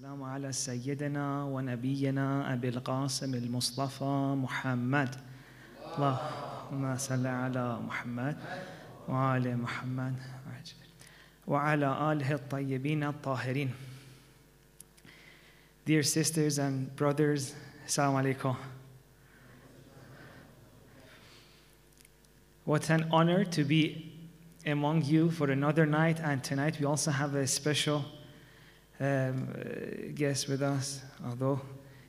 السلام على سيدنا ونبينا أبي القاسم المصطفى محمد اللهم صل على محمد وآل محمد وعلى آله الطيبين الطاهرين Dear sisters and brothers, Assalamu alaikum. What an honor to be among you for another night, and tonight we also have a special um, guest with us, although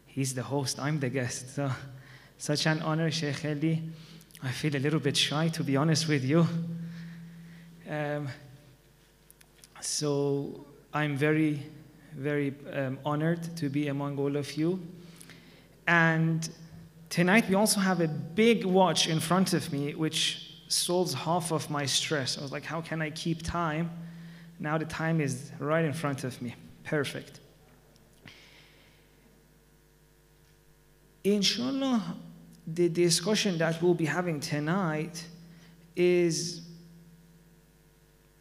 he's the host, I'm the guest. So, such an honor, Sheikh Ali. I feel a little bit shy, to be honest with you. Um, so, I'm very, very um, honored to be among all of you. And tonight we also have a big watch in front of me, which solves half of my stress. I was like, how can I keep time? Now the time is right in front of me. Perfect. Inshallah, the discussion that we'll be having tonight is,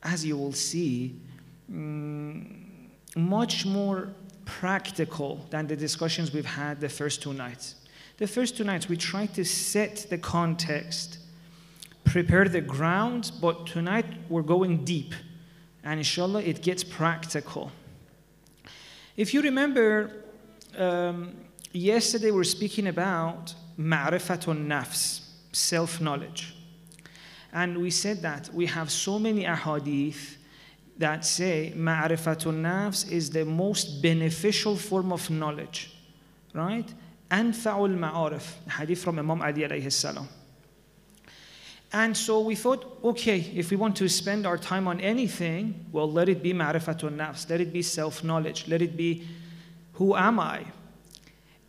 as you will see, mm, much more practical than the discussions we've had the first two nights. The first two nights, we tried to set the context, prepare the ground, but tonight we're going deep. And inshallah, it gets practical. If you remember, um, yesterday we were speaking about ma'rifatun nafs, self knowledge. And we said that we have so many ahadith that say ma'rifatun nafs is the most beneficial form of knowledge, right? Anfa'ul ma'arif, hadith from Imam Ali alayhi salam. And so we thought, okay, if we want to spend our time on anything, well, let it be ma'rifatun nafs, let it be self knowledge, let it be who am I?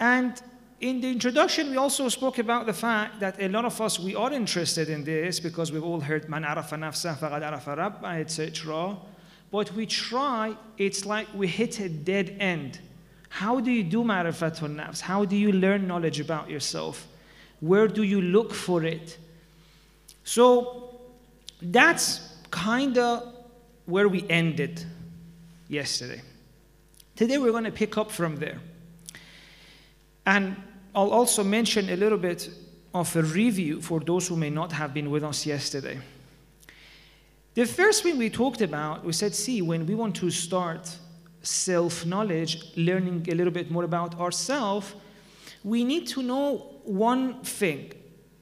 And in the introduction, we also spoke about the fact that a lot of us, we are interested in this because we've all heard man arafa nafsa faqad arafa rabba, etc. But we try, it's like we hit a dead end. How do you do ma'rifatun nafs? How do you learn knowledge about yourself? Where do you look for it? So that's kind of where we ended yesterday. Today we're going to pick up from there. And I'll also mention a little bit of a review for those who may not have been with us yesterday. The first thing we talked about, we said, see, when we want to start self knowledge, learning a little bit more about ourselves, we need to know one thing,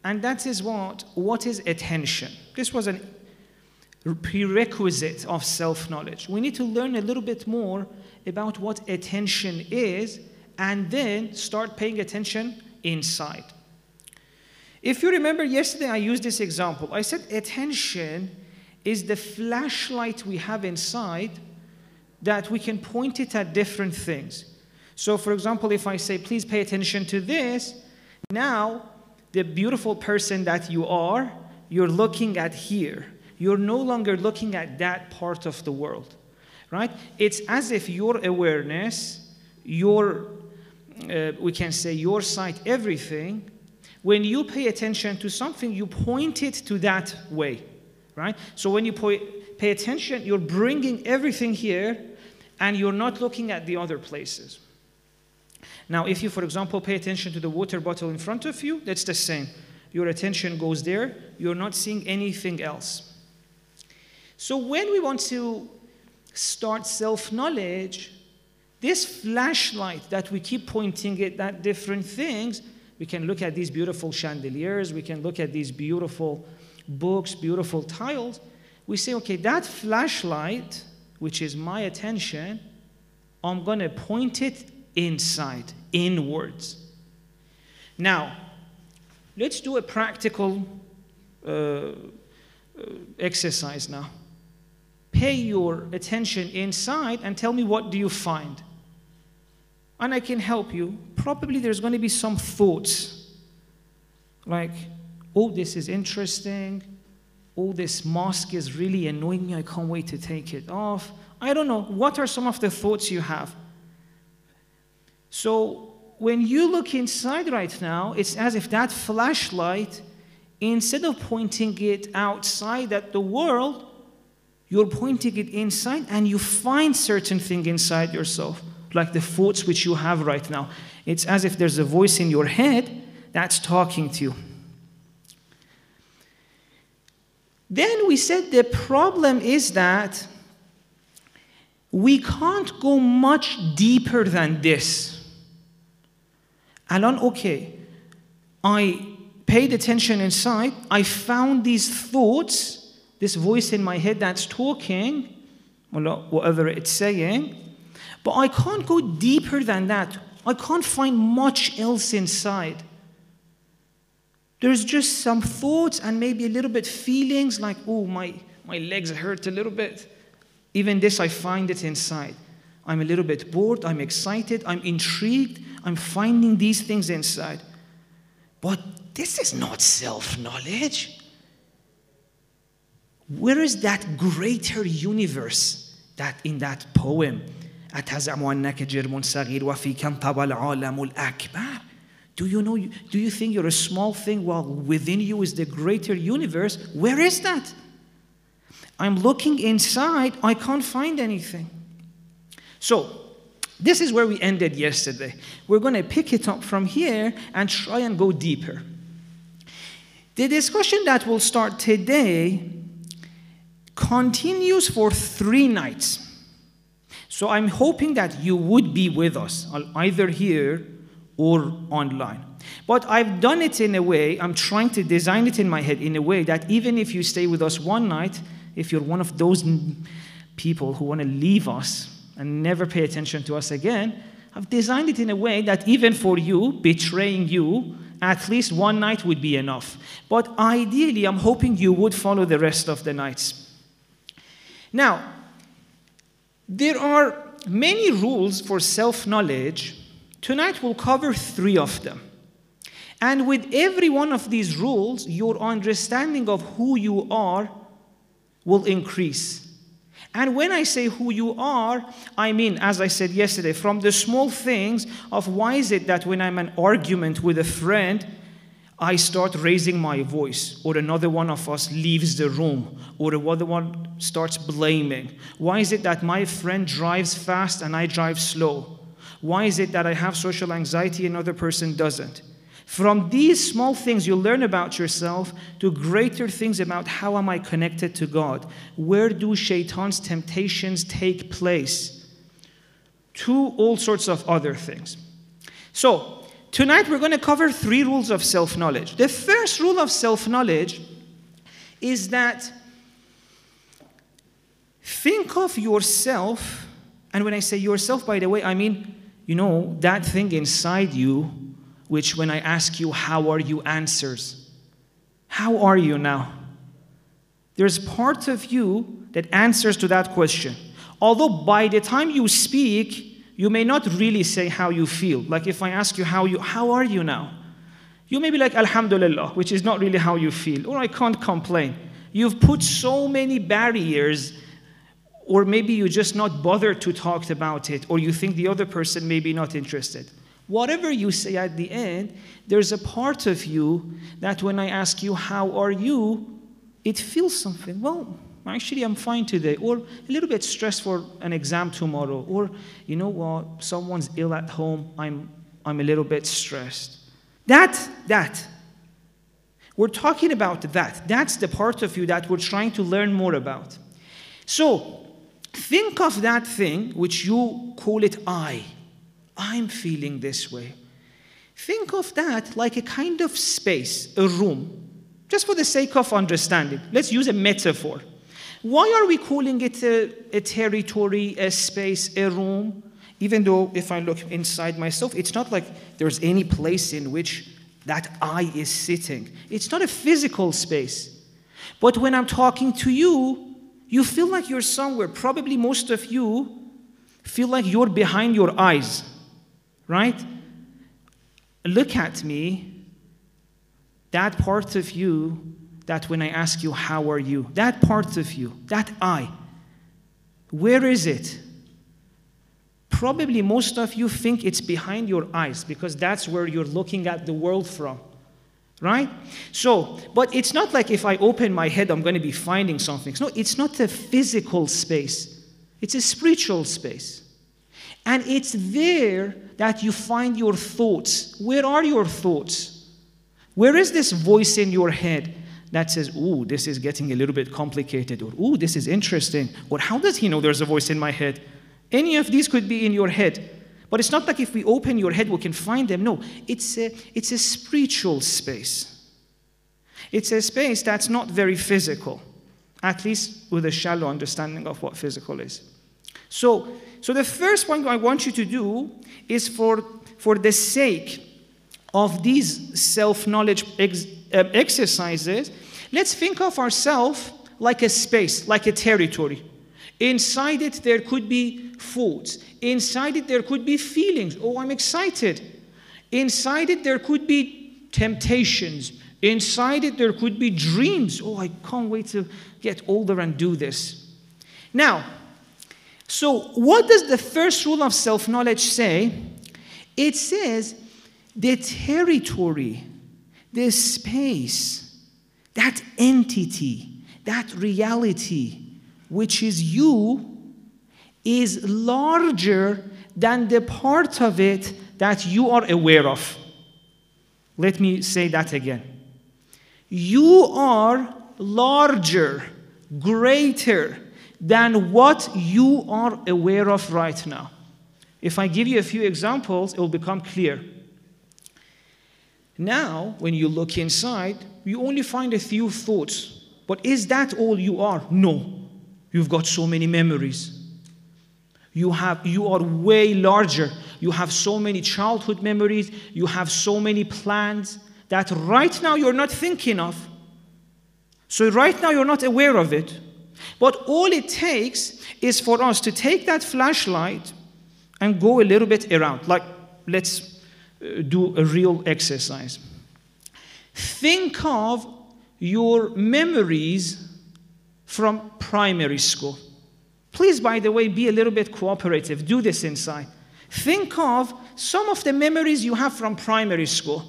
and that is what? What is attention? This was a prerequisite of self knowledge. We need to learn a little bit more about what attention is and then start paying attention inside. If you remember yesterday, I used this example. I said attention is the flashlight we have inside that we can point it at different things. So, for example, if I say, please pay attention to this, now the beautiful person that you are, you're looking at here. You're no longer looking at that part of the world, right? It's as if your awareness, your, uh, we can say, your sight, everything, when you pay attention to something, you point it to that way, right? So when you pay attention, you're bringing everything here and you're not looking at the other places. Now, if you, for example, pay attention to the water bottle in front of you, that's the same. Your attention goes there, you're not seeing anything else. So, when we want to start self knowledge, this flashlight that we keep pointing at different things, we can look at these beautiful chandeliers, we can look at these beautiful books, beautiful tiles. We say, okay, that flashlight, which is my attention, I'm going to point it inside, inwards. Now, let's do a practical uh, uh, exercise now. Pay your attention inside and tell me what do you find. And I can help you. Probably there's going to be some thoughts like, oh, this is interesting. Oh, this mask is really annoying me. I can't wait to take it off. I don't know. What are some of the thoughts you have? So when you look inside right now, it's as if that flashlight, instead of pointing it outside at the world, you're pointing it inside and you find certain thing inside yourself. like the thoughts which you have right now. It's as if there's a voice in your head that's talking to you. Then we said the problem is that we can't go much deeper than this. Alon, okay, I paid attention inside, I found these thoughts, this voice in my head that's talking, whatever it's saying, but I can't go deeper than that. I can't find much else inside. There's just some thoughts and maybe a little bit feelings like, oh, my, my legs hurt a little bit. Even this, I find it inside. I'm a little bit bored, I'm excited, I'm intrigued, I'm finding these things inside. But this is not self knowledge. Where is that greater universe that in that poem? أتزعم أنك جرم صغير وفيك انطوى العالم الأكبر do you know, do you think you're a small thing while within you is the greater universe? Where is that? I'm looking inside, I can't find anything. So, this is where we ended yesterday. We're going to pick it up from here and try and go deeper. The discussion that will start today continues for three nights. So I'm hoping that you would be with us, either here or online. But I've done it in a way, I'm trying to design it in my head in a way that even if you stay with us one night, if you're one of those people who want to leave us and never pay attention to us again, I've designed it in a way that even for you, betraying you, at least one night would be enough. But ideally, I'm hoping you would follow the rest of the nights. Now, there are many rules for self knowledge Tonight we'll cover three of them. And with every one of these rules, your understanding of who you are will increase. And when I say who you are, I mean, as I said yesterday, from the small things of why is it that when I'm an argument with a friend, I start raising my voice, or another one of us leaves the room, or another one starts blaming. Why is it that my friend drives fast and I drive slow? Why is it that I have social anxiety and another person doesn't? From these small things you learn about yourself to greater things about how am I connected to God? Where do shaitan's temptations take place? To all sorts of other things. So, tonight we're going to cover three rules of self knowledge. The first rule of self knowledge is that think of yourself, and when I say yourself, by the way, I mean you know, that thing inside you, which when I ask you, how are you, answers. How are you now? There's part of you that answers to that question. Although by the time you speak, you may not really say how you feel. Like if I ask you how you how are you now? You may be like Alhamdulillah, which is not really how you feel, or I can't complain. You've put so many barriers or maybe you just not bother to talk about it, or you think the other person may be not interested. Whatever you say at the end, there's a part of you that when I ask you, How are you? it feels something. Well, actually, I'm fine today, or a little bit stressed for an exam tomorrow, or you know what, someone's ill at home, I'm, I'm a little bit stressed. That, that. We're talking about that. That's the part of you that we're trying to learn more about. So, Think of that thing which you call it I. I'm feeling this way. Think of that like a kind of space, a room, just for the sake of understanding. Let's use a metaphor. Why are we calling it a, a territory, a space, a room? Even though if I look inside myself, it's not like there's any place in which that I is sitting. It's not a physical space. But when I'm talking to you, you feel like you're somewhere. Probably most of you feel like you're behind your eyes, right? Look at me. That part of you that when I ask you, How are you? That part of you, that I, where is it? Probably most of you think it's behind your eyes because that's where you're looking at the world from right? So, but it's not like if I open my head, I'm going to be finding something. No, it's not a physical space, it's a spiritual space. And it's there that you find your thoughts. Where are your thoughts? Where is this voice in your head that says, Ooh, this is getting a little bit complicated, or Ooh, this is interesting, or How does he know there's a voice in my head? Any of these could be in your head. But it's not like if we open your head, we can find them. No, it's a, it's a spiritual space. It's a space that's not very physical, at least with a shallow understanding of what physical is. So, so the first one I want you to do is for, for the sake of these self knowledge ex, uh, exercises, let's think of ourselves like a space, like a territory. Inside it, there could be thoughts. Inside it, there could be feelings. Oh, I'm excited. Inside it, there could be temptations. Inside it, there could be dreams. Oh, I can't wait to get older and do this. Now, so what does the first rule of self knowledge say? It says the territory, the space, that entity, that reality, which is you, is larger than the part of it that you are aware of. Let me say that again. You are larger, greater than what you are aware of right now. If I give you a few examples, it will become clear. Now, when you look inside, you only find a few thoughts. But is that all you are? No. You've got so many memories. You, have, you are way larger. You have so many childhood memories. You have so many plans that right now you're not thinking of. So, right now you're not aware of it. But all it takes is for us to take that flashlight and go a little bit around. Like, let's uh, do a real exercise. Think of your memories from primary school. Please, by the way, be a little bit cooperative. Do this inside. Think of some of the memories you have from primary school.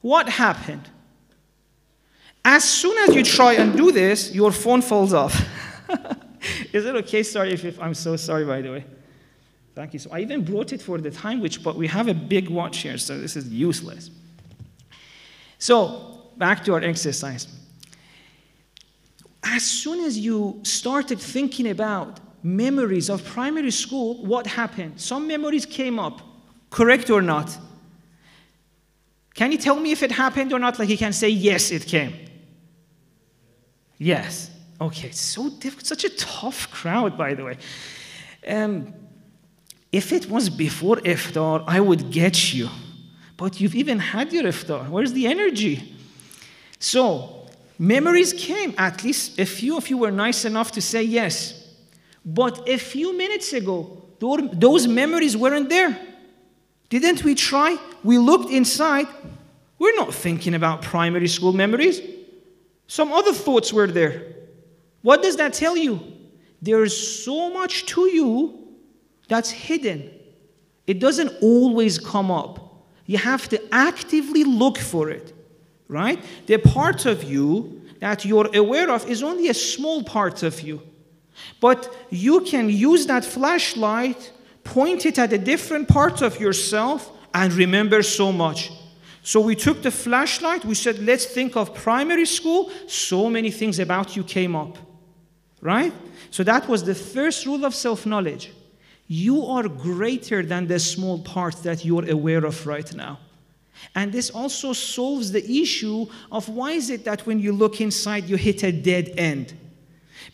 What happened? As soon as you try and do this, your phone falls off. Is it okay? Sorry if, if, I'm so sorry, by the way. Thank you. So I even brought it for the time which, but we have a big watch here, so this is useless. So back to our exercise. As soon as you started thinking about memories of primary school, what happened? Some memories came up, correct or not? Can you tell me if it happened or not? Like you can say, yes, it came. Yes. Okay, so difficult, such a tough crowd, by the way. Um, if it was before iftar, I would get you. But you've even had your iftar. Where's the energy? So, memories came. At least a few of you were nice enough to say yes. But a few minutes ago, those memories weren't there. Didn't we try? We looked inside. We're not thinking about primary school memories. Some other thoughts were there. What does that tell you? There's so much to you that's hidden. It doesn't always come up. You have to actively look for it, right? The part of you that you're aware of is only a small part of you. But you can use that flashlight, point it at a different part of yourself, and remember so much. So we took the flashlight, we said, let's think of primary school. So many things about you came up. Right? So that was the first rule of self knowledge. You are greater than the small part that you're aware of right now. And this also solves the issue of why is it that when you look inside, you hit a dead end?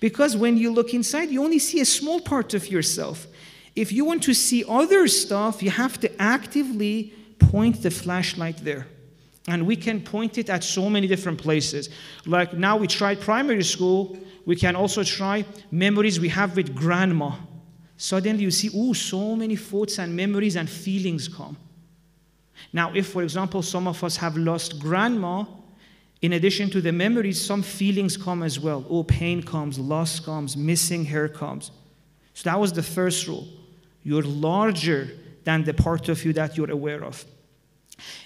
Because when you look inside, you only see a small part of yourself. If you want to see other stuff, you have to actively point the flashlight there. And we can point it at so many different places. Like now we tried primary school, we can also try memories we have with grandma. Suddenly you see, oh, so many thoughts and memories and feelings come. Now, if, for example, some of us have lost grandma, in addition to the memories, some feelings come as well. Oh, pain comes, loss comes, missing hair comes. So that was the first rule. You're larger than the part of you that you're aware of.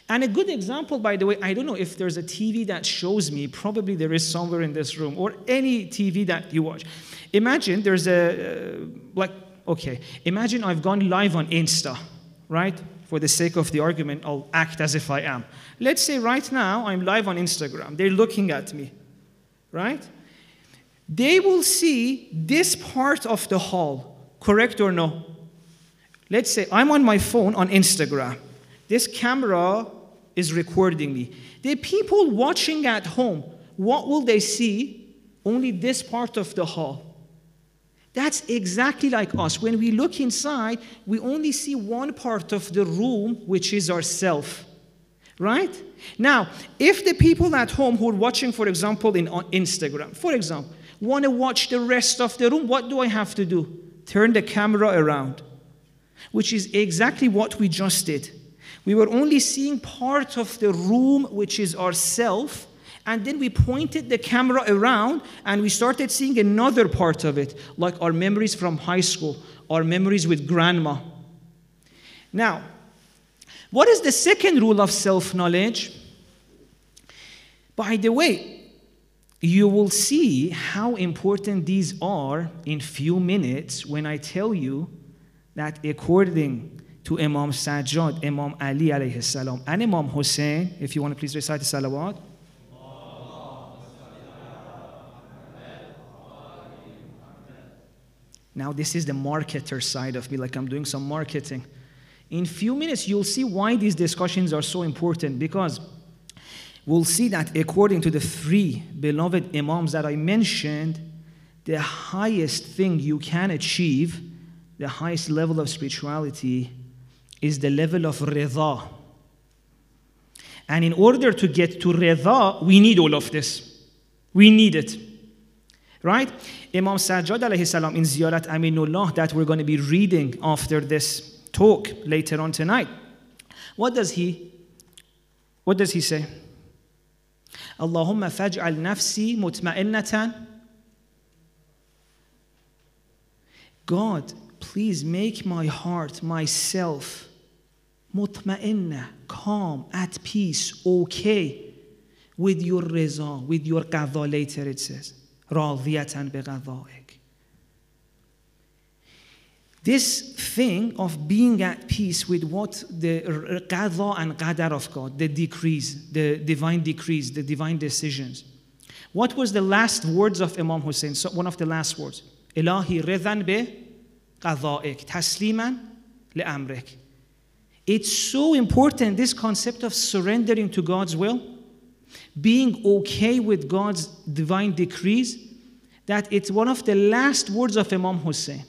And a good example, by the way, I don't know if there's a TV that shows me, probably there is somewhere in this room, or any TV that you watch. Imagine there's a, uh, like, Okay, imagine I've gone live on Insta, right? For the sake of the argument, I'll act as if I am. Let's say right now I'm live on Instagram. They're looking at me, right? They will see this part of the hall, correct or no? Let's say I'm on my phone on Instagram. This camera is recording me. The people watching at home, what will they see? Only this part of the hall. That's exactly like us. When we look inside, we only see one part of the room, which is ourself. Right? Now, if the people at home who are watching, for example, in on Instagram, for example, want to watch the rest of the room, what do I have to do? Turn the camera around, which is exactly what we just did. We were only seeing part of the room, which is ourself, and then we pointed the camera around and we started seeing another part of it, like our memories from high school, our memories with grandma. Now, what is the second rule of self knowledge? By the way, you will see how important these are in few minutes when I tell you that according to Imam Sajjad, Imam Ali alayhi salam, and Imam Hussein, if you want to please recite the salawat. Now, this is the marketer side of me, like I'm doing some marketing. In few minutes, you'll see why these discussions are so important because we'll see that according to the three beloved Imams that I mentioned, the highest thing you can achieve, the highest level of spirituality, is the level of rida. And in order to get to rida, we need all of this. We need it. Right? Imam Sajjad alayhi salam in Ziyarat Aminullah that we're going to be reading after this talk later on tonight. What does he what does he say? Allahumma faj'al nafsi mutma'innatan. God, please make my heart, myself, mutmainna, calm, at peace, okay with your reason, with your qadha later it says. Radiyatan bi. This thing of being at peace with what the qadha and qadar of God, the decrees, the divine decrees, the divine decisions. What was the last words of Imam Hussein? So one of the last words. Ilahi ridhan bi qadha'ik. Tasliman li. It's so important, this concept of surrendering to God's will being okay with God's divine decrees, that it's one of the last words of Imam Hussein.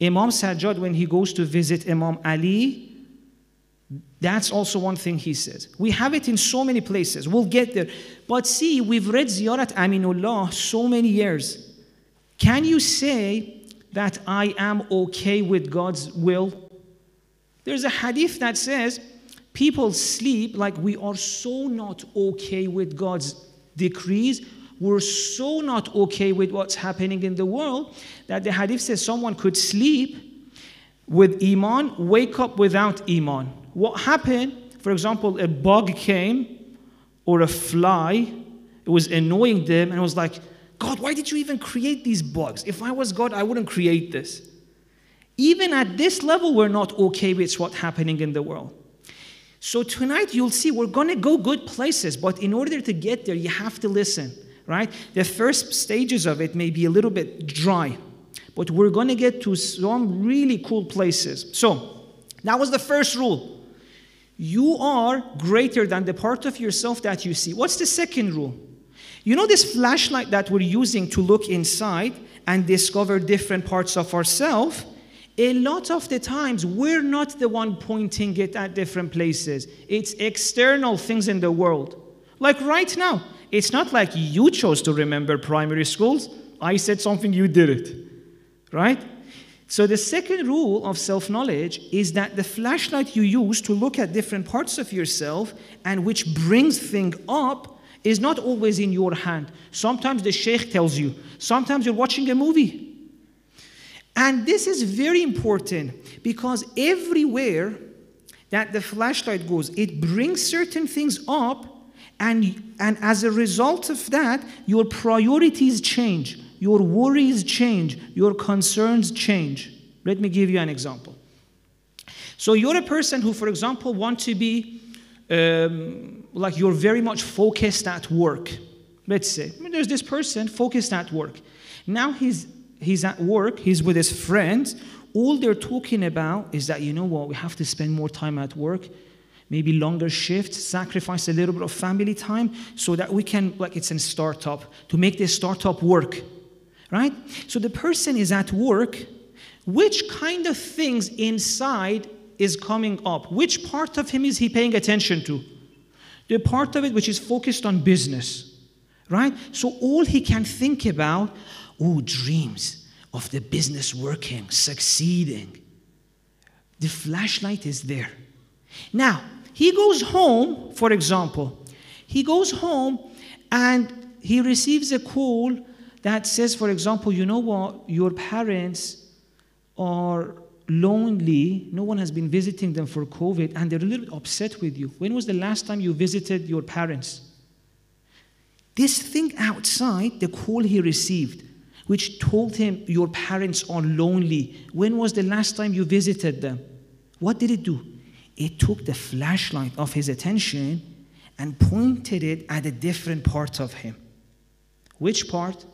Imam Sajjad, when he goes to visit Imam Ali, that's also one thing he says. We have it in so many places. We'll get there. But see, we've read Ziyarat Aminullah so many years. Can you say that I am okay with God's will? There's a hadith that says, People sleep like we are so not okay with God's decrees. We're so not okay with what's happening in the world that the hadith says someone could sleep with Iman, wake up without Iman. What happened? For example, a bug came or a fly, it was annoying them, and it was like, God, why did you even create these bugs? If I was God, I wouldn't create this. Even at this level, we're not okay with what's happening in the world. So tonight you'll see we're going to go good places, but in order to get there, you have to listen, right? The first stages of it may be a little bit dry, but we're going to get to some really cool places. So that was the first rule. You are greater than the part of yourself that you see. What's the second rule? You know this flashlight that we're using to look inside and discover different parts of ourselves? A lot of the times we're not the one pointing it at different places. It's external things in the world. Like right now it's not like you chose to remember primary schools. I said something you did it. Right? So the second rule of self-knowledge is that the flashlight you use to look at different parts of yourself and which brings things up is not always in your hand. Sometimes the sheikh tells you. Sometimes you're watching a movie and this is very important because everywhere that the flashlight goes, it brings certain things up, and, and as a result of that, your priorities change, your worries change, your concerns change. Let me give you an example. So you're a person who, for example, want to be um, like you're very much focused at work. Let's say there's this person focused at work. Now he's he's at work. He's with his friends. All they're talking about is that you know what we have to spend more time at work maybe longer shifts, sacrifice a little bit of family time so that we can, like it's a startup, to make this startup work, right? So the person is at work. Which kind of things inside is coming up? Which part of him is he paying attention to? The part of it which is focused on business, right? So all he can think about, oh, dreams of the business working, succeeding. The flashlight is there. Now, he goes home, for example, he goes home and he receives a call that says, for example, you know what, your parents are lonely, no one has been visiting them for COVID, and they're a little bit upset with you. When was the last time you visited your parents? This thing outside, the call he received, which told him your parents are lonely, when was the last time you visited them? What did it do? it took the flashlight of his attention and pointed it at a different part of him. Which part?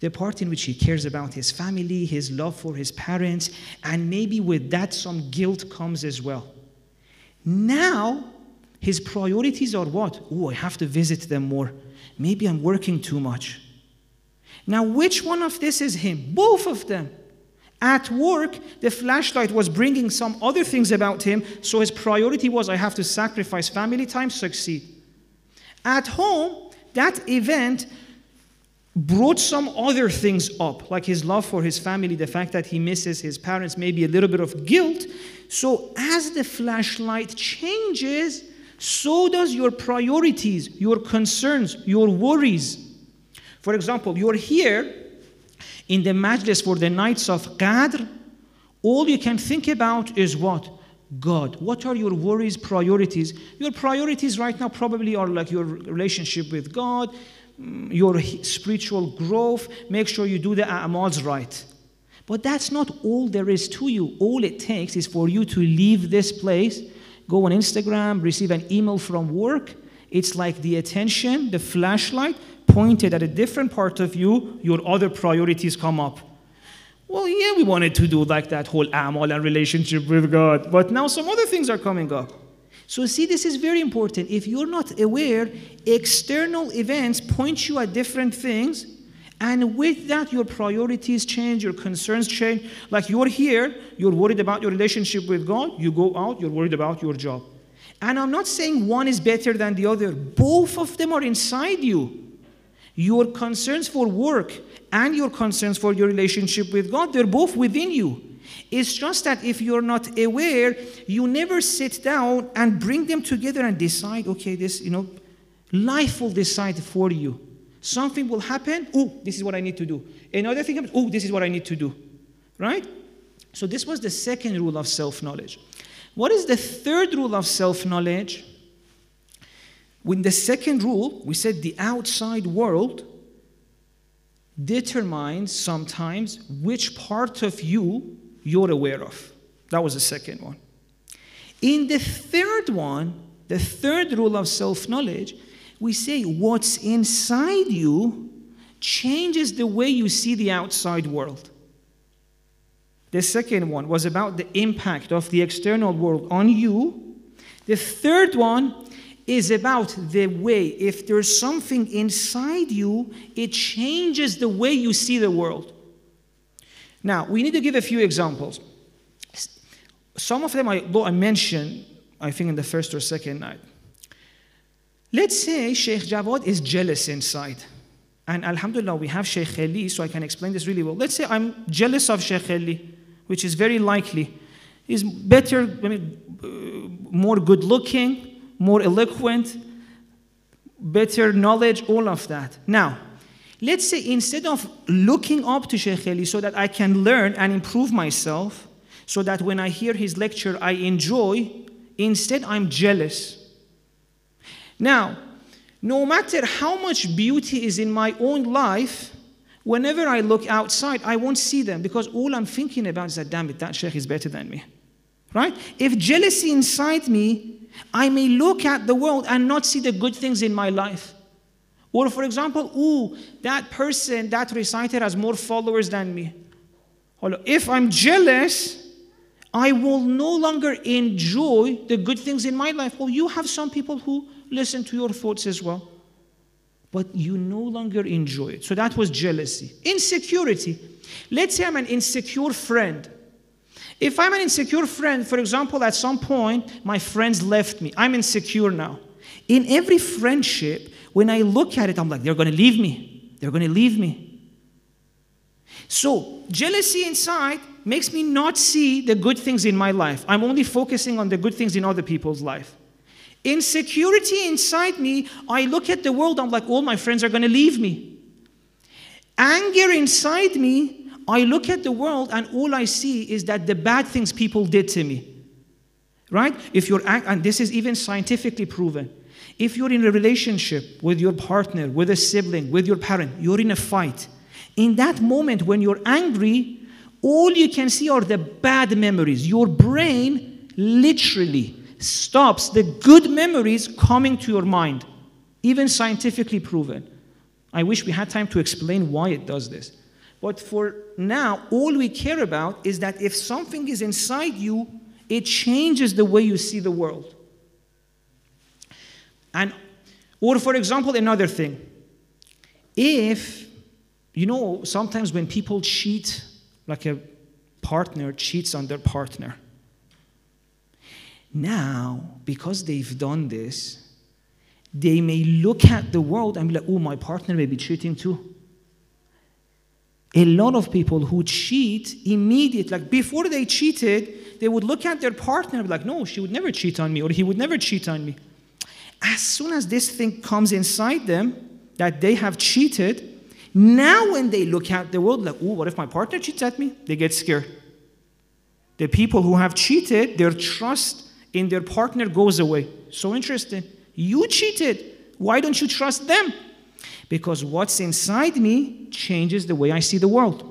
The part in which he cares about his family, his love for his parents, and maybe with that some guilt comes as well. Now, his priorities are what? Oh, I have to visit them more. Maybe I'm working too much. Now, which one of this is him? Both of them. At work, the flashlight was bringing some other things about him, so his priority was I have to sacrifice family time, succeed. At home, that event brought some other things up, like his love for his family, the fact that he misses his parents, maybe a little bit of guilt. So, as the flashlight changes, so does your priorities, your concerns, your worries. For example, you're here in the majlis for the nights of Qadr, all you can think about is what? God. What are your worries, priorities? Your priorities right now probably are like your relationship with God, mm, your spiritual growth. Make sure you do the amals right. But that's not all there is to you. All it takes is for you to leave this place, go on Instagram, receive an email from work. It's like the attention, the flashlight pointed at a different part of you, your other priorities come up. Well, yeah, we wanted to do like that whole amal and relationship with God, but now some other things are coming up. So, see, this is very important. If you're not aware, external events point you at different things, and with that, your priorities change, your concerns change. Like you're here, you're worried about your relationship with God, you go out, you're worried about your job. And I'm not saying one is better than the other, both of them are inside you. Your concerns for work and your concerns for your relationship with God, they're both within you. It's just that if you're not aware, you never sit down and bring them together and decide, okay, this, you know, life will decide for you. Something will happen, oh, this is what I need to do. Another thing happens, oh, this is what I need to do. Right? So this was the second rule of self-knowledge. What is the third rule of self-knowledge? When the second rule, we said the outside world determines sometimes which part of you you're aware of. That was the second one. In the third one, the third rule of self knowledge, we say what's inside you changes the way you see the outside world. The second one was about the impact of the external world on you. The third one is about the way, if there's something inside you, it changes the way you see the world. Now, we need to give a few examples. Some of them I, I mentioned, I think, in the first or second night. Let's say Sheikh Jawad is jealous inside. And Alhamdulillah, we have Sheikh Ali, so I can explain this really well. Let's say I'm jealous of Sheikh Ali, which is very likely. is better, I mean, uh, more good looking, more eloquent, better knowledge, all of that. Now, let's say instead of looking up to Sheikh Ali so that I can learn and improve myself, so that when I hear his lecture I enjoy, instead I'm jealous. Now, no matter how much beauty is in my own life, Whenever I look outside, I won't see them because all I'm thinking about is that, damn it, that sheikh is better than me. Right? If jealousy inside me, I may look at the world and not see the good things in my life. Or, for example, ooh, that person, that reciter has more followers than me. If I'm jealous, I will no longer enjoy the good things in my life. Well, you have some people who listen to your thoughts as well but you no longer enjoy it. So that was jealousy. Insecurity. Let's say I'm an insecure friend. If I'm an insecure friend, for example, at some point my friends left me, I'm insecure now. In every friendship, when I look at it, I'm like, they're going to leave me. They're going to leave me. So, jealousy inside makes me not see the good things in my life. I'm only focusing on the good things in other people's life. Insecurity inside me, I look at the world, I'm like, all my friends are going to leave me. Anger inside me, I look at the world and all I see is that the bad things people did to me. Right? If you're, and this is even scientifically proven. If you're in a relationship with your partner, with a sibling, with your parent, you're in a fight. In that moment when you're angry, all you can see are the bad memories. Your brain literally stops the good memories coming to your mind, even scientifically proven. I wish we had time to explain why it does this. But for now, all we care about is that if something is inside you, it changes the way you see the world. And, or for example, another thing. If, you know, sometimes when people cheat, like a partner cheats on their partner, now, because they've done this, they may look at the world and be like, oh, my partner may be cheating too. A lot of people who cheat immediately, like before they cheated, they would look at their partner and be like, no, she would never cheat on me, or he would never cheat on me. As soon as this thing comes inside them that they have cheated, now when they look at the world, like, oh, what if my partner cheats at me? They get scared. The people who have cheated, their trust in their partner goes away. So interesting. You cheated. Why don't you trust them? Because what's inside me changes the way I see the world.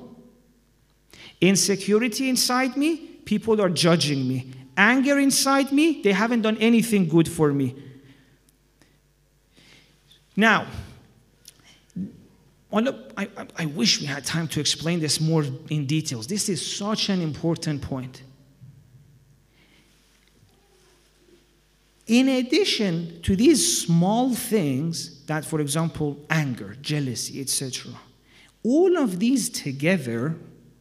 Insecurity inside me, people are judging me. Anger inside me, they haven't done anything good for me. Now, I, I wish we had time to explain this more in details. This is such an important point. In addition to these small things, that for example, anger, jealousy, etc., all of these together,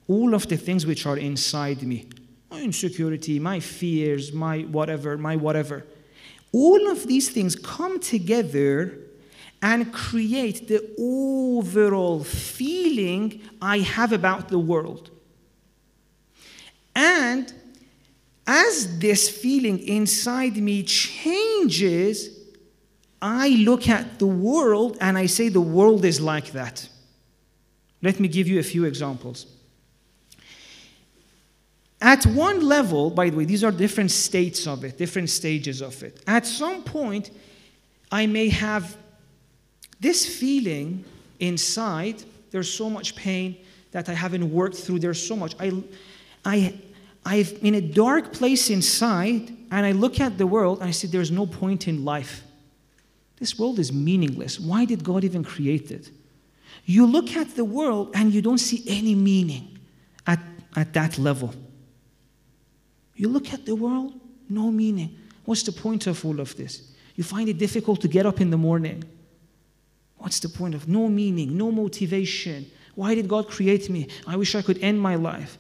all of the things which are inside me, my insecurity, my fears, my whatever, my whatever, all of these things come together and create the overall feeling I have about the world. And as this feeling inside me changes, I look at the world and I say the world is like that. Let me give you a few examples. At one level, by the way, these are different states of it, different stages of it. At some point, I may have this feeling inside, there's so much pain that I haven't worked through, there's so much. I, I I'm in a dark place inside, and I look at the world and I see there's no point in life. This world is meaningless. Why did God even create it? You look at the world and you don't see any meaning at, at that level. You look at the world, no meaning. What's the point of all of this? You find it difficult to get up in the morning. What's the point of no meaning, no motivation? Why did God create me? I wish I could end my life.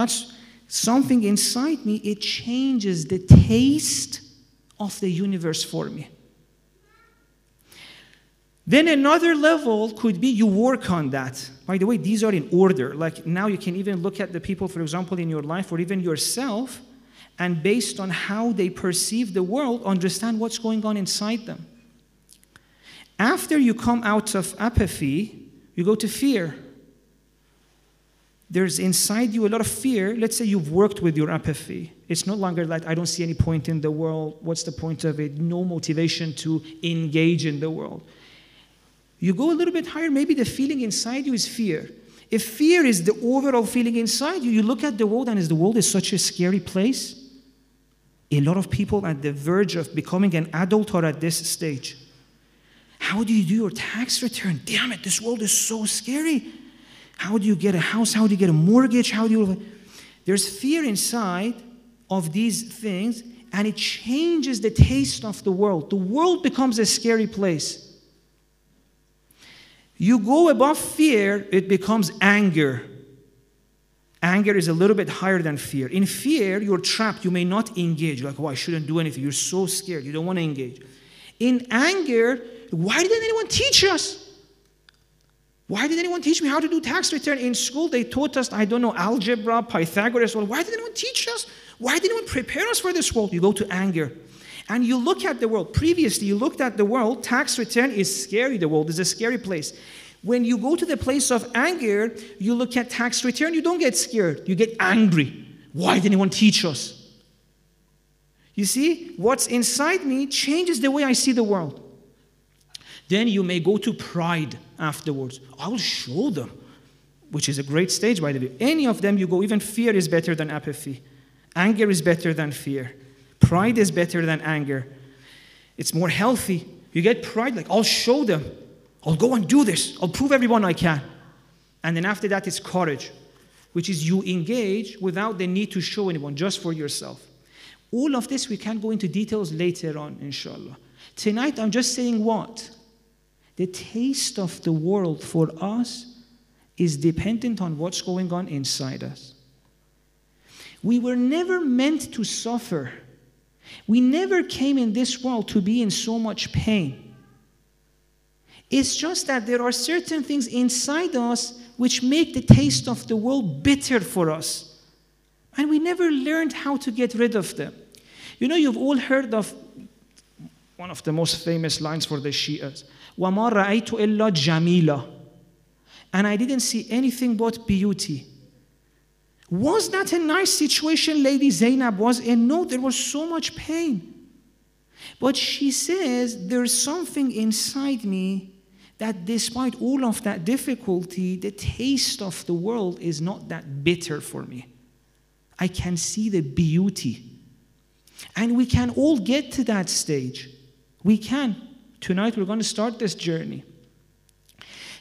That's something inside me, it changes the taste of the universe for me. Then another level could be you work on that. By the way, these are in order. Like now you can even look at the people, for example, in your life or even yourself, and based on how they perceive the world, understand what's going on inside them. After you come out of apathy, you go to fear there's inside you a lot of fear. Let's say you've worked with your apathy. It's no longer like, I don't see any point in the world. What's the point of it? No motivation to engage in the world. You go a little bit higher, maybe the feeling inside you is fear. If fear is the overall feeling inside you, you look at the world and is the world is such a scary place. A lot of people at the verge of becoming an adult are at this stage. How do you do your tax return? Damn it, this world is so scary. How do you get a house? How do you get a mortgage? How do you. There's fear inside of these things, and it changes the taste of the world. The world becomes a scary place. You go above fear, it becomes anger. Anger is a little bit higher than fear. In fear, you're trapped. You may not engage. You're like, oh, I shouldn't do anything. You're so scared. You don't want to engage. In anger, why didn't anyone teach us? Why did anyone teach me how to do tax return in school? They taught us, I don't know, algebra, Pythagoras. Well, why did anyone teach us? Why did anyone prepare us for this world? You go to anger. And you look at the world. Previously, you looked at the world. Tax return is scary. The world is a scary place. When you go to the place of anger, you look at tax return, you don't get scared. You get angry. Why did anyone teach us? You see, what's inside me changes the way I see the world. Then you may go to pride afterwards. I will show them, which is a great stage, by the way. Any of them you go, even fear is better than apathy. Anger is better than fear. Pride is better than anger. It's more healthy. You get pride, like, I'll show them. I'll go and do this. I'll prove everyone I can. And then after that, it's courage, which is you engage without the need to show anyone, just for yourself. All of this we can go into details later on, inshallah. Tonight, I'm just saying what? The taste of the world for us is dependent on what's going on inside us. We were never meant to suffer. We never came in this world to be in so much pain. It's just that there are certain things inside us which make the taste of the world bitter for us. And we never learned how to get rid of them. You know, you've all heard of one of the most famous lines for the Shias. وَمَا رَأَيْتُ إِلَّا جَمِيلًا And I didn't see anything but beauty. Was that a nice situation Lady Zainab was in? No, there was so much pain. But she says, There's something inside me that despite all of that difficulty, the taste of the world is not that bitter for me. I can see the beauty. And we can all get to that stage. We can. Tonight we're going to start this journey.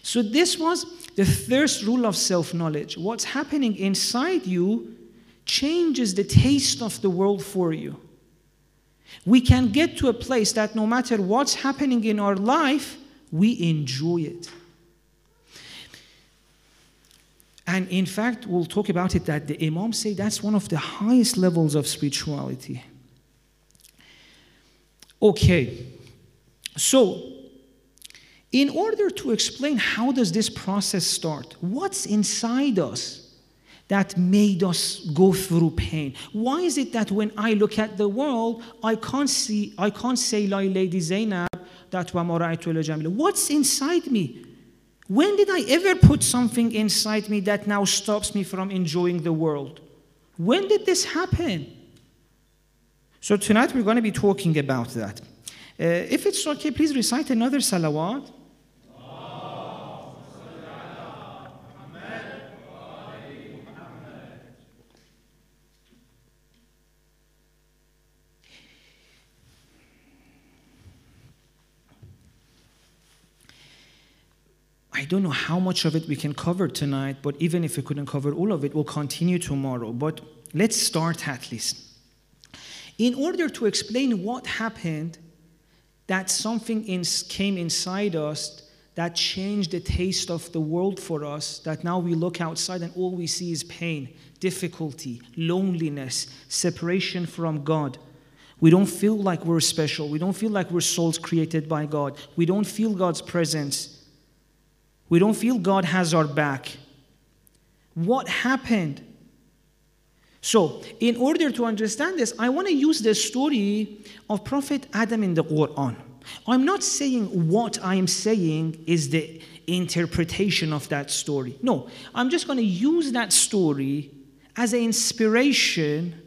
So, this was the first rule of self knowledge. What's happening inside you changes the taste of the world for you. We can get to a place that no matter what's happening in our life, we enjoy it. And in fact, we'll talk about it that the Imams say that's one of the highest levels of spirituality. Okay, so in order to explain how does this process start, what's inside us that made us go through pain? Why is it that when I look at the world, I can't see, I can't say like Lady Zainab that What's inside me? When did I ever put something inside me that now stops me from enjoying the world? When did this happen? So tonight we're going to be talking about that. Uh, if it's okay, please recite another salawat. I don't know how much of it we can cover tonight, but even if we couldn't cover all of it, we'll continue tomorrow. But let's start at least. In order to explain what happened, that something in, came inside us that changed the taste of the world for us, that now we look outside and all we see is pain, difficulty, loneliness, separation from God. We don't feel like we're special. We don't feel like we're souls created by God. We don't feel God's presence. We don't feel God has our back. What happened? So, in order to understand this, I want to use the story of Prophet Adam in the Quran. I'm not saying what I am saying is the interpretation of that story. No, I'm just going to use that story as an inspiration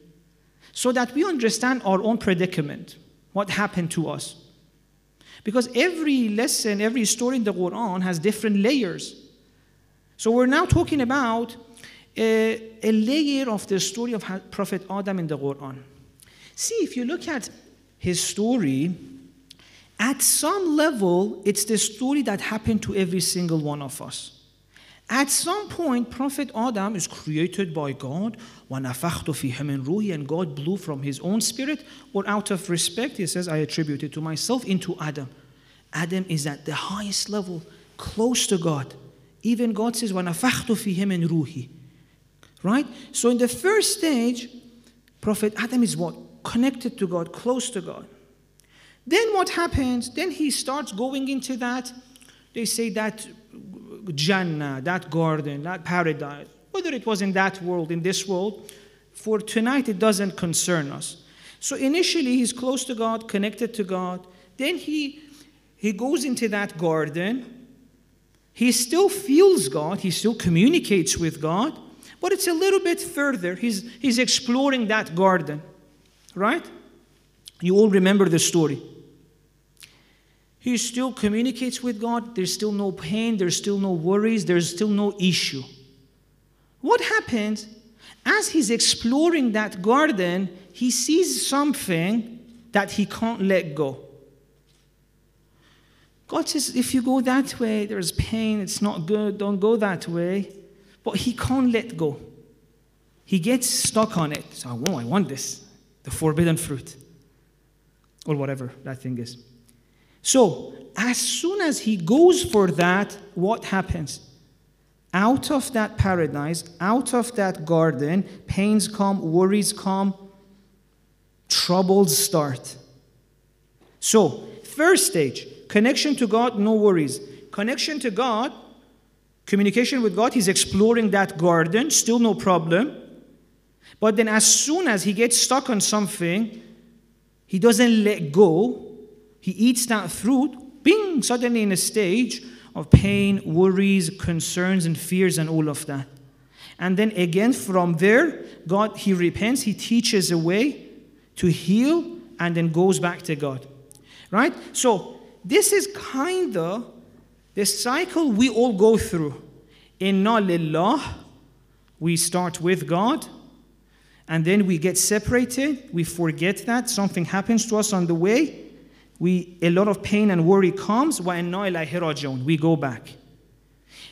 so that we understand our own predicament, what happened to us. Because every lesson, every story in the Quran has different layers. So we're now talking about a, a layer of the story of Prophet Adam in the Quran. See, if you look at his story, at some level, it's the story that happened to every single one of us. At some point, Prophet Adam is created by God, and God blew from his own spirit, or out of respect, he says, I attribute it to myself into Adam. Adam is at the highest level, close to God. Even God says, وَنَفَخْتُ فِيهِ مِنْ رُوحِي Right? So in the first stage, Prophet Adam is what? Connected to God, close to God. Then what happens? Then he starts going into that, they say that Jannah, that garden, that paradise, whether it was in that world, in this world, for tonight it doesn't concern us. So initially he's close to God, connected to God. Then he, he goes into that garden. He still feels God, he still communicates with God, but it's a little bit further. He's, he's exploring that garden, right? You all remember the story. He still communicates with God. There's still no pain. There's still no worries. There's still no issue. What happens as he's exploring that garden? He sees something that he can't let go. God says, if you go that way, there's pain, it's not good, don't go that way. But he can't let go. He gets stuck on it. So, oh, I want this, the forbidden fruit, or whatever that thing is. So, as soon as he goes for that, what happens? Out of that paradise, out of that garden, pains come, worries come, troubles start. So, first stage, connection to God, no worries. Connection to God, communication with God, he's exploring that garden, still no problem. But then, as soon as he gets stuck on something, he doesn't let go he eats that fruit, bing, suddenly in a stage of pain, worries, concerns, and fears, and all of that. And then again, from there, God, He repents, He teaches a way to heal, and then goes back to God. Right? So, this is kind of the cycle we all go through. Inna lillah, we start with God, and then we get separated, we forget that, something happens to us on the way, we, a lot of pain and worry comes, we go back.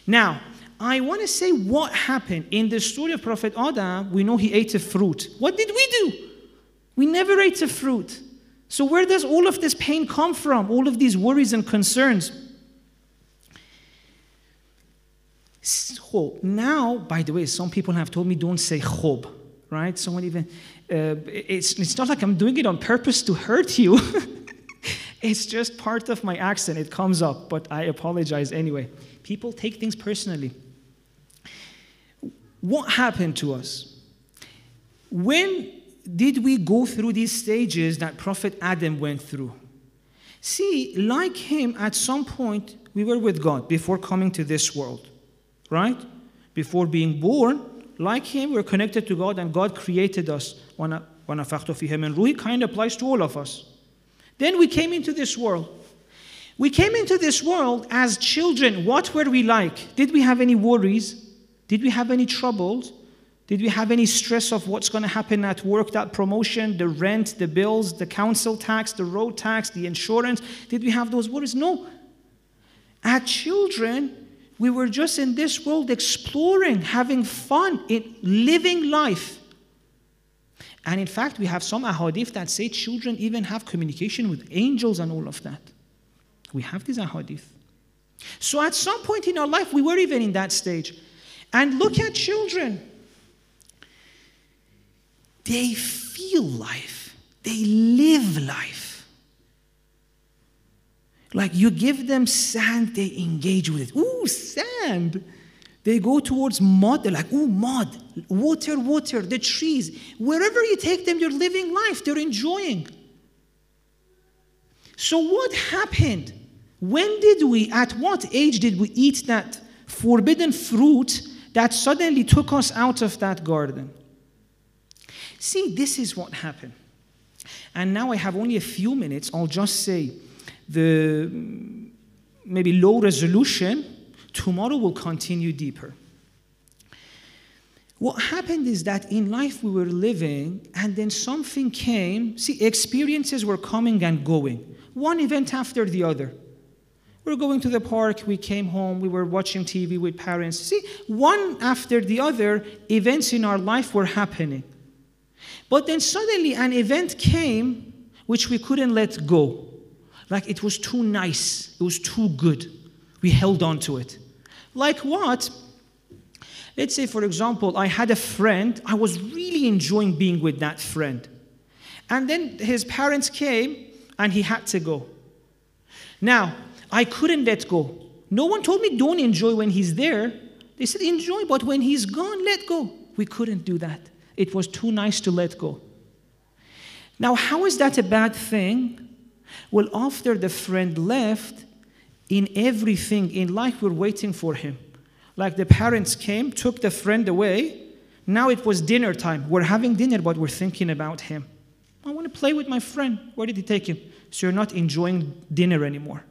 Now, I want to say what happened. In the story of Prophet Adam, we know he ate a fruit. What did we do? We never ate a fruit. So, where does all of this pain come from? All of these worries and concerns? So, now, by the way, some people have told me don't say khob, right? Someone even, uh, it's, it's not like I'm doing it on purpose to hurt you. It's just part of my accent. It comes up, but I apologize anyway. People take things personally. What happened to us? When did we go through these stages that Prophet Adam went through? See, like him, at some point, we were with God before coming to this world, right? Before being born, like him, we're connected to God, and God created us. And Ruhi kind of applies to all of us. Then we came into this world. We came into this world as children. What were we like? Did we have any worries? Did we have any troubles? Did we have any stress of what's going to happen at work, that promotion, the rent, the bills, the council tax, the road tax, the insurance? Did we have those worries? No. As children, we were just in this world exploring, having fun, in living life. And in fact, we have some ahadith that say children even have communication with angels and all of that. We have these ahadith. So at some point in our life, we were even in that stage. And look at children. They feel life, they live life. Like you give them sand, they engage with it. Ooh, sand. They go towards mud. They're like, oh, mud, water, water, the trees. Wherever you take them, they're living life, they're enjoying. So, what happened? When did we, at what age did we eat that forbidden fruit that suddenly took us out of that garden? See, this is what happened. And now I have only a few minutes. I'll just say the maybe low resolution, tomorrow will continue deeper. What happened is that in life we were living, and then something came. See, experiences were coming and going, one event after the other. We were going to the park, we came home, we were watching TV with parents. See, one after the other, events in our life were happening. But then suddenly an event came which we couldn't let go. Like it was too nice, it was too good. We held on to it. Like what? Let's say, for example, I had a friend, I was really enjoying being with that friend. And then his parents came and he had to go. Now, I couldn't let go. No one told me don't enjoy when he's there. They said enjoy, but when he's gone, let go. We couldn't do that. It was too nice to let go. Now, how is that a bad thing? Well, after the friend left, in everything in life, we're waiting for him. Like the parents came, took the friend away. Now it was dinner time. We're having dinner, but we're thinking about him. I want to play with my friend. Where did he take him? So you're not enjoying dinner anymore.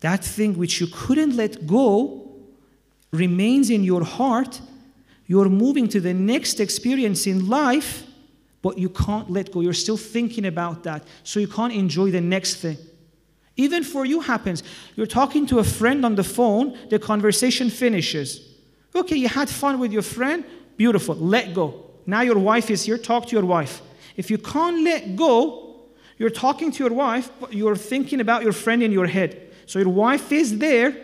That thing which you couldn't let go remains in your heart. You're moving to the next experience in life, but you can't let go. You're still thinking about that, so you can't enjoy the next thing. Even for you happens. You're talking to a friend on the phone, the conversation finishes. Okay, you had fun with your friend, beautiful, let go. Now your wife is here, talk to your wife. If you can't let go, you're talking to your wife, but you're thinking about your friend in your head. So your wife is there,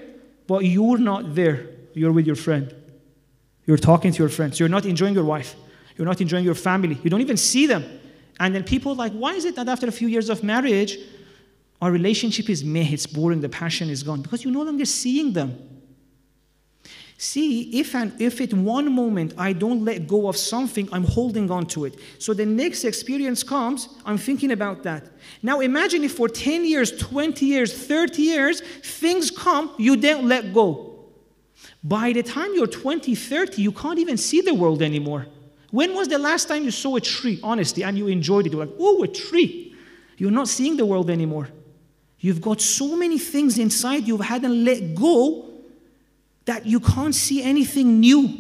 but you're not there. You're with your friend. You're talking to your friend. So you're not enjoying your wife. You're not enjoying your family. You don't even see them. And then people like, why is it that after a few years of marriage, our relationship is meh, it's boring, the passion is gone because you're no longer seeing them. See, if and if at one moment I don't let go of something, I'm holding on to it. So the next experience comes, I'm thinking about that. Now imagine if for 10 years, 20 years, 30 years, things come, you don't let go. By the time you're 20, 30, you can't even see the world anymore. When was the last time you saw a tree, honestly, and you enjoyed it? You're like, oh, a tree. You're not seeing the world anymore. You've got so many things inside you hadn't let go that you can't see anything new.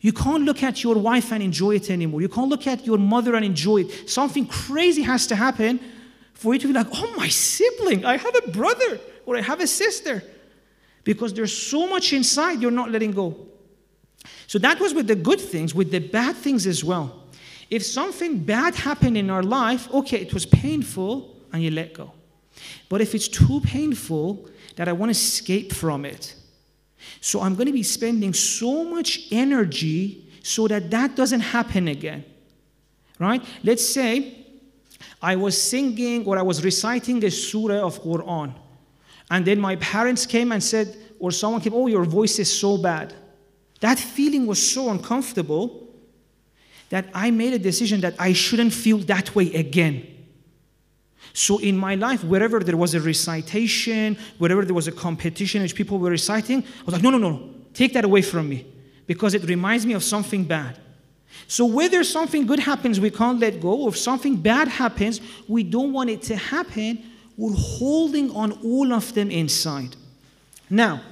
You can't look at your wife and enjoy it anymore. You can't look at your mother and enjoy it. Something crazy has to happen for you to be like, oh, my sibling, I have a brother or I have a sister. Because there's so much inside you're not letting go. So that was with the good things, with the bad things as well. If something bad happened in our life, okay, it was painful, and you let go. But if it's too painful that I want to escape from it, so I'm going to be spending so much energy so that that doesn't happen again. Right? Let's say I was singing or I was reciting a surah of Quran, and then my parents came and said, or someone came, Oh, your voice is so bad. That feeling was so uncomfortable that I made a decision that I shouldn't feel that way again. So in my life, wherever there was a recitation, wherever there was a competition which people were reciting, I was like, no, no, no, take that away from me because it reminds me of something bad. So whether something good happens, we can't let go, or if something bad happens, we don't want it to happen, we're holding on all of them inside. Now,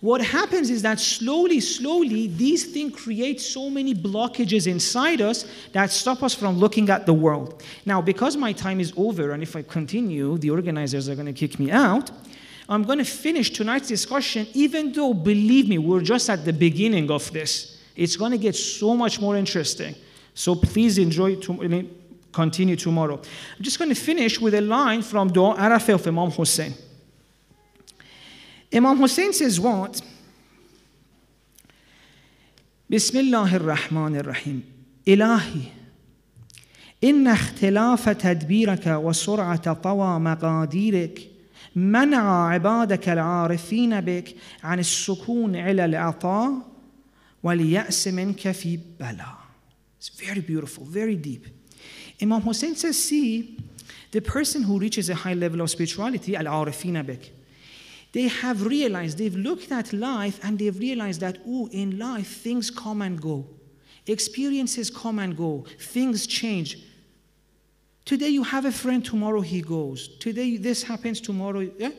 what happens is that slowly, slowly, these things create so many blockages inside us that stop us from looking at the world. Now, because my time is over, and if I continue, the organizers are going to kick me out, I'm going to finish tonight's discussion, even though, believe me, we're just at the beginning of this. It's going to get so much more interesting. So please enjoy, to, continue tomorrow. I'm just going to finish with a line from Dua Arafah of Imam Hussein. Imam Hussein says what? بسم الله الرحمن الرحيم إلهي إن اختلاف تدبيرك وسرعة طوى مقاديرك منع عبادك العارفين بك عن السكون إلى العطاء واليأس منك في بلاء. It's very beautiful, very deep. Imam Hussein says, see, the person who reaches a high level of spirituality, al-arifina bik, they have realized, they've looked at life and they've realized that, oh, in life, things come and go. Experiences come and go. Things change. Today you have a friend, tomorrow he goes. Today this happens, tomorrow. Yeah?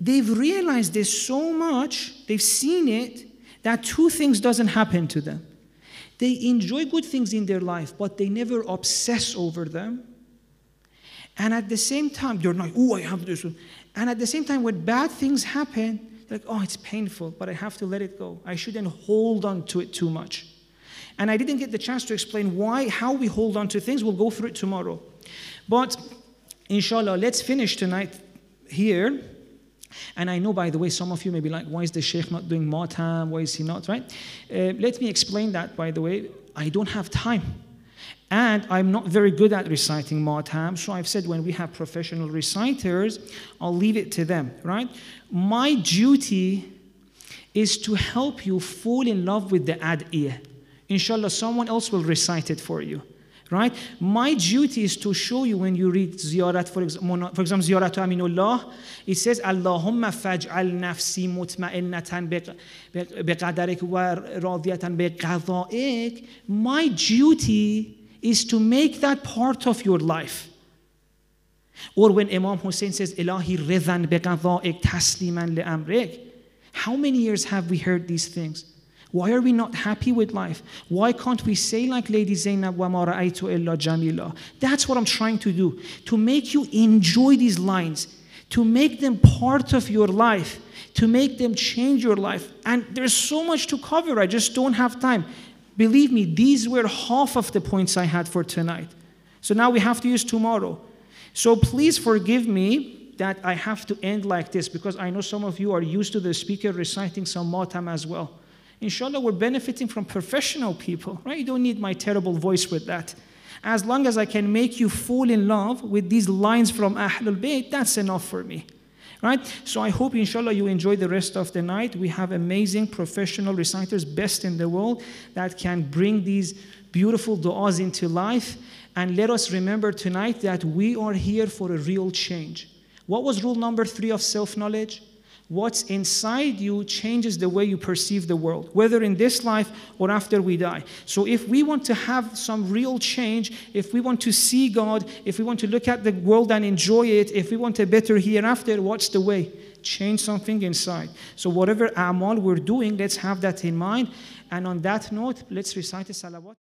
They've realized this so much, they've seen it, that two things doesn't happen to them. They enjoy good things in their life, but they never obsess over them. And at the same time, they're like, oh, I have this. And at the same time, when bad things happen, like, oh, it's painful, but I have to let it go. I shouldn't hold on to it too much. And I didn't get the chance to explain why, how we hold on to things. We'll go through it tomorrow. But inshallah, let's finish tonight here. And I know, by the way, some of you may be like, why is the Sheikh not doing matam? Why is he not, right? Uh, let me explain that, by the way. I don't have time. And I'm not very good at reciting matam, so I've said when we have professional reciters, I'll leave it to them, right? My duty is to help you fall in love with the ad'iyah. Inshallah, someone else will recite it for you right? My duty is to show you when you read ziyarat, for example, for example ziyarat aminullah, it says, Allahumma faj'al nafsi mutma'innatan biqadarik wa radiyatan biqada'ik. My duty is to make that part of your life. Or when Imam Hussein says, Ilahi ridhan biqada'ik tasliman li'amrik. How many years have we heard these things? Why are we not happy with life? Why can't we say like Lady Zainab wa ma illa jamila? That's what I'm trying to do. To make you enjoy these lines, to make them part of your life, to make them change your life. And there's so much to cover. I just don't have time. Believe me, these were half of the points I had for tonight. So now we have to use tomorrow. So please forgive me that I have to end like this because I know some of you are used to the speaker reciting some matam as well. Inshallah, we're benefiting from professional people, right? You don't need my terrible voice with that. As long as I can make you fall in love with these lines from Ahlul Bayt, that's enough for me. Right? So I hope, inshallah, you enjoy the rest of the night. We have amazing professional reciters, best in the world, that can bring these beautiful du'as into life. And let us remember tonight that we are here for a real change. What was rule number three of self knowledge? What's inside you changes the way you perceive the world, whether in this life or after we die. So, if we want to have some real change, if we want to see God, if we want to look at the world and enjoy it, if we want a better hereafter, what's the way? Change something inside. So, whatever amal we're doing, let's have that in mind. And on that note, let's recite the salawat.